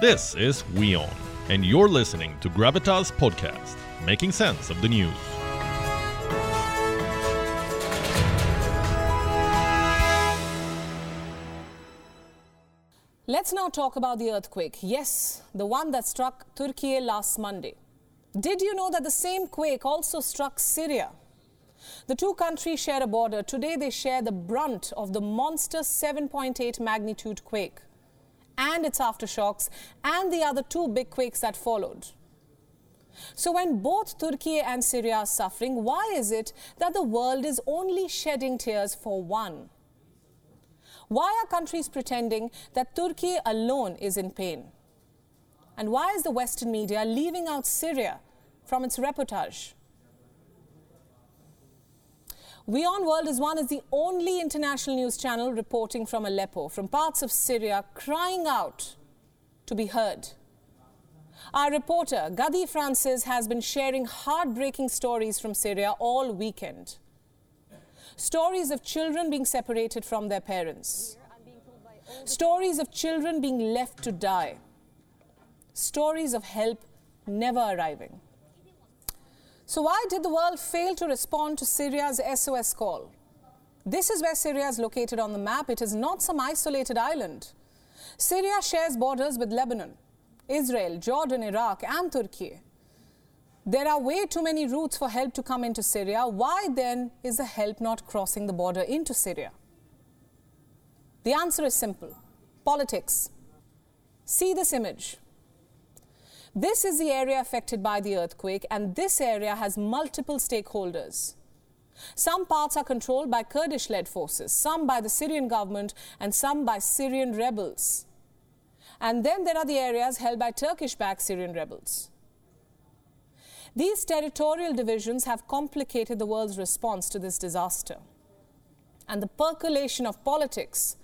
This is WION, and you're listening to Gravitas Podcast, making sense of the news. Let's now talk about the earthquake. Yes, the one that struck Turkey last Monday. Did you know that the same quake also struck Syria? The two countries share a border. Today they share the brunt of the monster 7.8 magnitude quake and its aftershocks and the other two big quakes that followed. So, when both Turkey and Syria are suffering, why is it that the world is only shedding tears for one? Why are countries pretending that Turkey alone is in pain? And why is the Western media leaving out Syria from its reportage? WION World is One is the only international news channel reporting from Aleppo, from parts of Syria, crying out to be heard. Our reporter, Gadi Francis, has been sharing heartbreaking stories from Syria all weekend. Stories of children being separated from their parents. Stories of children being left to die. Stories of help never arriving. So, why did the world fail to respond to Syria's SOS call? This is where Syria is located on the map. It is not some isolated island. Syria shares borders with Lebanon, Israel, Jordan, Iraq, and Turkey. There are way too many routes for help to come into Syria. Why then is the help not crossing the border into Syria? The answer is simple politics. See this image. This is the area affected by the earthquake, and this area has multiple stakeholders. Some parts are controlled by Kurdish led forces, some by the Syrian government, and some by Syrian rebels. And then there are the areas held by Turkish backed Syrian rebels. These territorial divisions have complicated the world's response to this disaster. And the percolation of politics,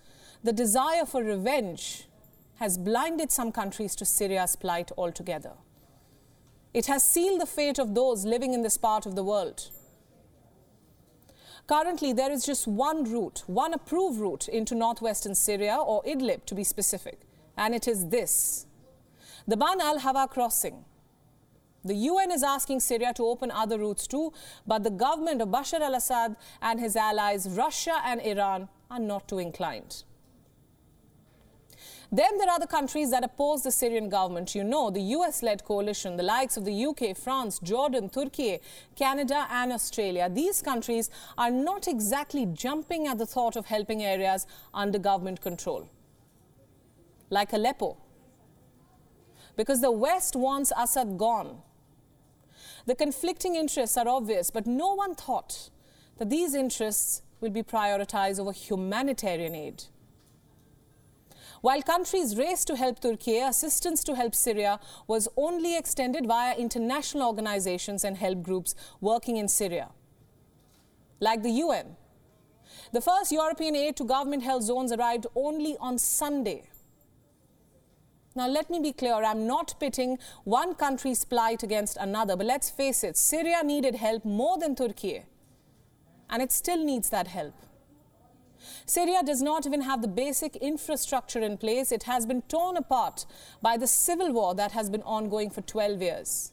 the desire for revenge, has blinded some countries to Syria's plight altogether. It has sealed the fate of those living in this part of the world. Currently, there is just one route, one approved route into northwestern Syria, or Idlib to be specific, and it is this the Bab al Hawa crossing. The UN is asking Syria to open other routes too, but the government of Bashar al Assad and his allies, Russia and Iran, are not too inclined. Then there are the countries that oppose the Syrian government. You know, the US led coalition, the likes of the UK, France, Jordan, Turkey, Canada, and Australia. These countries are not exactly jumping at the thought of helping areas under government control, like Aleppo. Because the West wants Assad gone. The conflicting interests are obvious, but no one thought that these interests will be prioritized over humanitarian aid. While countries raced to help Turkey, assistance to help Syria was only extended via international organizations and help groups working in Syria, like the UN. The first European aid to government held zones arrived only on Sunday. Now, let me be clear, I'm not pitting one country's plight against another, but let's face it, Syria needed help more than Turkey, and it still needs that help. Syria does not even have the basic infrastructure in place. It has been torn apart by the civil war that has been ongoing for 12 years.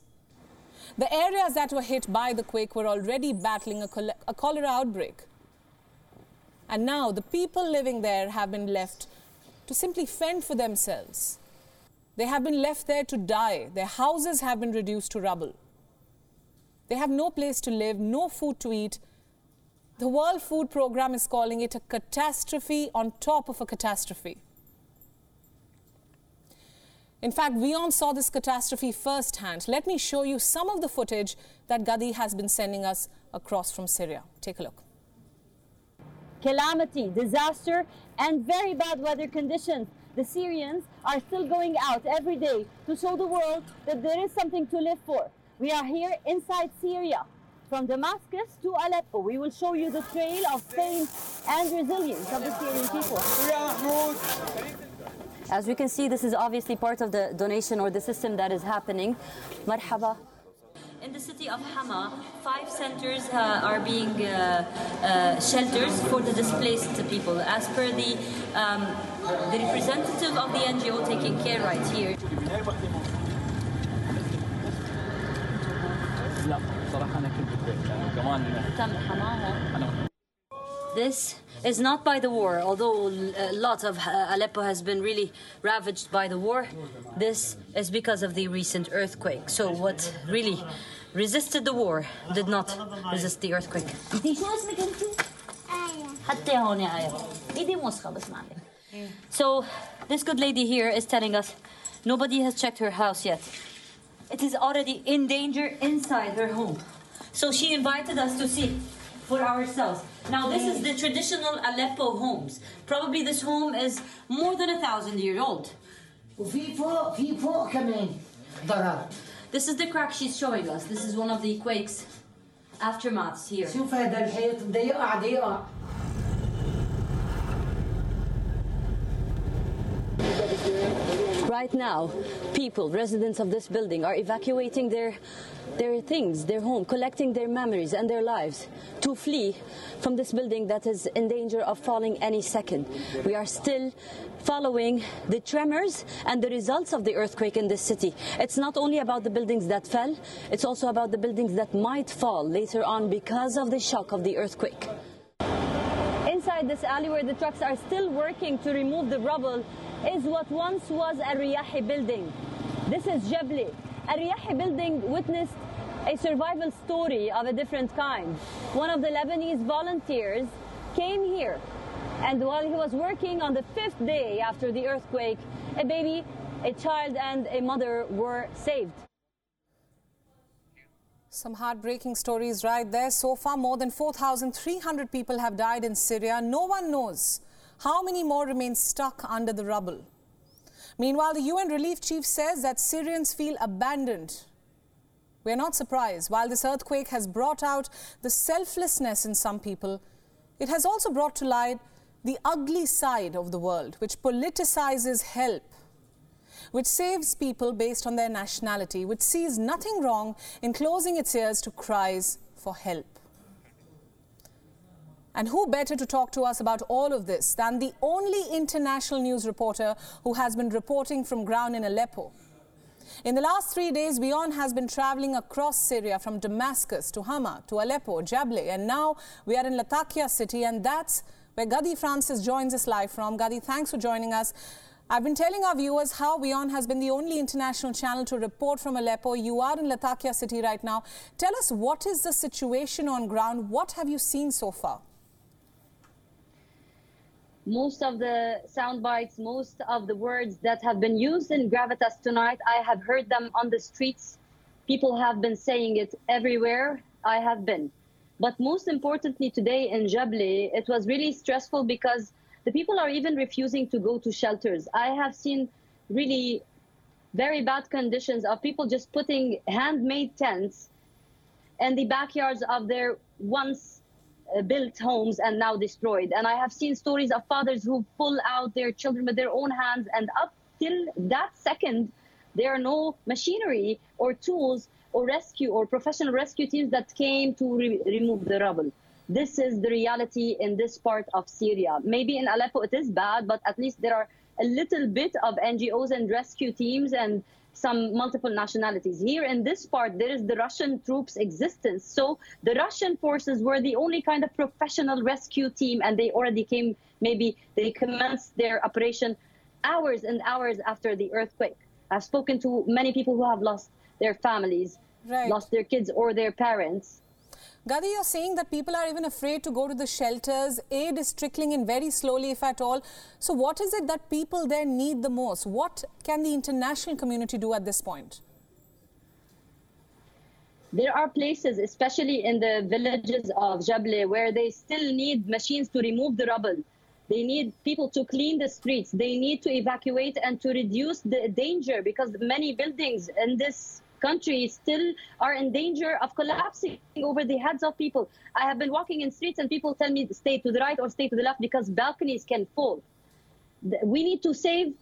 The areas that were hit by the quake were already battling a, col- a cholera outbreak. And now the people living there have been left to simply fend for themselves. They have been left there to die. Their houses have been reduced to rubble. They have no place to live, no food to eat, the World Food Programme is calling it a catastrophe on top of a catastrophe. In fact, WION saw this catastrophe firsthand. Let me show you some of the footage that Gadi has been sending us across from Syria. Take a look. Calamity, disaster, and very bad weather conditions. The Syrians are still going out every day to show the world that there is something to live for. We are here inside Syria, from Damascus to Aleppo, we will show you the trail of pain and resilience of the Syrian people. As we can see, this is obviously part of the donation or the system that is happening. Marhaba. In the city of Hama, five centers uh, are being uh, uh, shelters for the displaced people. As per the um, the representative of the NGO taking care right here. لا صراحة أنا كنت بالبيت يعني كمان أنا This is not by the war, although a lot of uh, Aleppo has been really ravaged by the war. This is because of the recent earthquake. So, what really resisted the war did not resist the earthquake. انتي شو اسمك انتي؟ آية حتى هون يا آية ايدي موسخة بس معلش So, this good lady here is telling us nobody has checked her house yet. It is already in danger inside her home. So, she invited us to see for ourselves. Now, this is the traditional Aleppo homes. Probably this home is more than a thousand years old. وفي فوق في فوق كمان ضرر This is the crack she's showing us. This is one of the quake's aftermaths here. شوف هذا الحيط بده يقع بده يقع Right now, people, residents of this building, are evacuating their their things, their home, collecting their memories and their lives to flee from this building that is in danger of falling any second. We are still following the tremors and the results of the earthquake in this city. It's not only about the buildings that fell, it's also about the buildings that might fall later on because of the shock of the earthquake. Inside this alley where the trucks are still working to remove the rubble is what once was a Riyahi building. This is Jabli. A Riyahi building witnessed a survival story of a different kind. One of the Lebanese volunteers came here and while he was working on the fifth day after the earthquake, a baby, a child and a mother were saved. Some heartbreaking stories right there. So far, more than 4,300 people have died in Syria. No one knows how many more remain stuck under the rubble. Meanwhile, the UN relief chief says that Syrians feel abandoned. We're not surprised. While this earthquake has brought out the selflessness in some people, it has also brought to light the ugly side of the world, which politicizes help which saves people based on their nationality, which sees nothing wrong in closing its ears to cries for help. And who better to talk to us about all of this than the only international news reporter who has been reporting from ground in Aleppo? In the last three days, WION has been traveling across Syria from Damascus to Hama to Aleppo, Jable, and now we are in Latakia city, and that's where Gadi Francis joins us live from. Gadi, thanks for joining us. I've been telling our viewers how WION has been the only international channel to report from Aleppo. You are in Latakia city right now. Tell us what is the situation on ground? What have you seen so far? Most of the sound bites, most of the words that have been used in Gravitas tonight, I have heard them on the streets. People have been saying it everywhere I have been. But most importantly, today in Jabli, it was really stressful because the people are even refusing to go to shelters. I have seen really very bad conditions of people just putting handmade tents in the backyards of their once Uh, built homes and now destroyed. And I have seen stories of fathers who pull out their children with their own hands, and up till that second, there are no machinery or tools or rescue or professional rescue teams that came to re- remove the rubble. This is the reality in this part of Syria. Maybe in Aleppo it is bad, but at least there are a little bit of NGOs and rescue teams and some multiple nationalities. Here in this part, there is the Russian troops' existence. So the Russian forces were the only kind of professional rescue team, and they already came, maybe they commenced their operation hours and hours after the earthquake. I've spoken to many people who have lost their families, Right. lost their kids or their parents. Gadi, you're saying that people are even afraid to go to the shelters. Aid is trickling in very slowly, if at all. So, what is it that people there need the most? What can the international community do at this point? There are places, especially in the villages of Jable, where they still need machines to remove the rubble. They need people to clean the streets. They need to evacuate and to reduce the danger because many buildings in this country still are in danger of collapsing over the heads of people. I have been walking in streets and people tell me stay to the right or stay to the left because balconies can fall. We need to save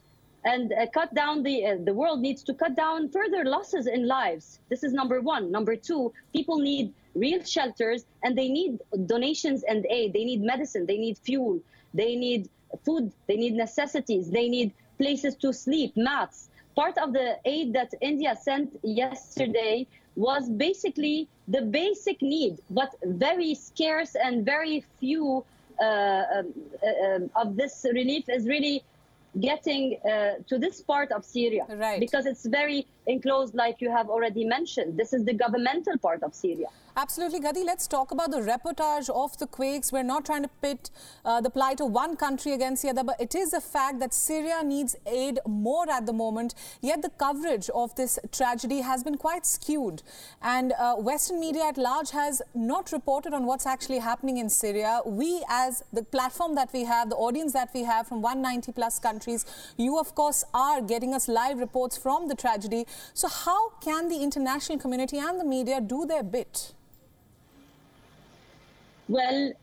and uh, cut down the uh, the world needs to cut down further losses in lives. This is number one. Number two, people need real shelters and they need donations and aid. They need medicine. They need fuel. They need food, they need necessities, they need places to sleep, mats. Part of the aid that India sent yesterday was basically the basic need, but very scarce and very few uh, um, uh, um, of this relief is really getting uh, to this part of Syria right. because it's very enclosed, like you have already mentioned. This is the governmental part of Syria. Absolutely, Gadi. Let's talk about the reportage of the quakes. We're not trying to pit uh, the plight of one country against the other, but it is a fact that Syria needs aid more at the moment. Yet the coverage of this tragedy has been quite skewed. And uh, Western media at large has not reported on what's actually happening in Syria. We, as the platform that we have, the audience that we have from 190 plus countries, you, of course, are getting us live reports from the tragedy. So, how can the international community and the media do their bit? Well,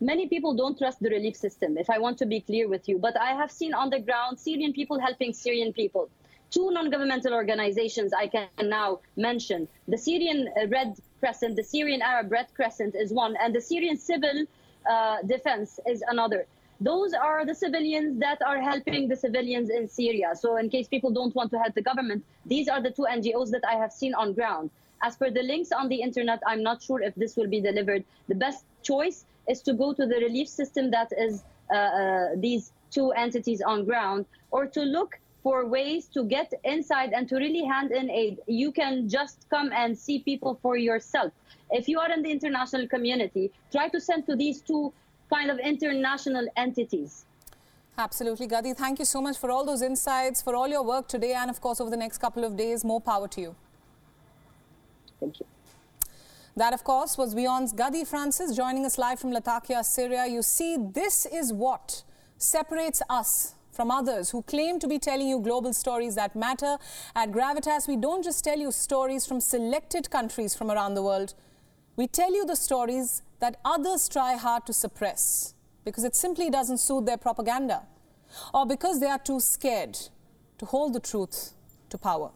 many people don't trust the relief system, if I want to be clear with you. But I have seen on the ground Syrian people helping Syrian people. Two non governmental organizations I can now mention the Syrian Red Crescent, the Syrian Arab Red Crescent is one, and the Syrian Civil uh, Defense is another. Those are the civilians that are helping the civilians in Syria. So, in case people don't want to help the government, these are the two NGOs that I have seen on ground. As per the links on the internet, I'm not sure if this will be delivered. The best choice is to go to the relief system that is uh, uh, these two entities on ground, or to look for ways to get inside and to really hand in aid. You can just come and see people for yourself. If you are in the international community, try to send to these two kind of international entities. Absolutely, Gadi. Thank you so much for all those insights, for all your work today, and of course, over the next couple of days. More power to you. Thank you. That, of course, was WION's Gadi Francis joining us live from Latakia, Syria. You see, this is what separates us from others who claim to be telling you global stories that matter. At Gravitas, we don't just tell you stories from selected countries from around the world. We tell you the stories that others try hard to suppress because it simply doesn't suit their propaganda or because they are too scared to hold the truth to power.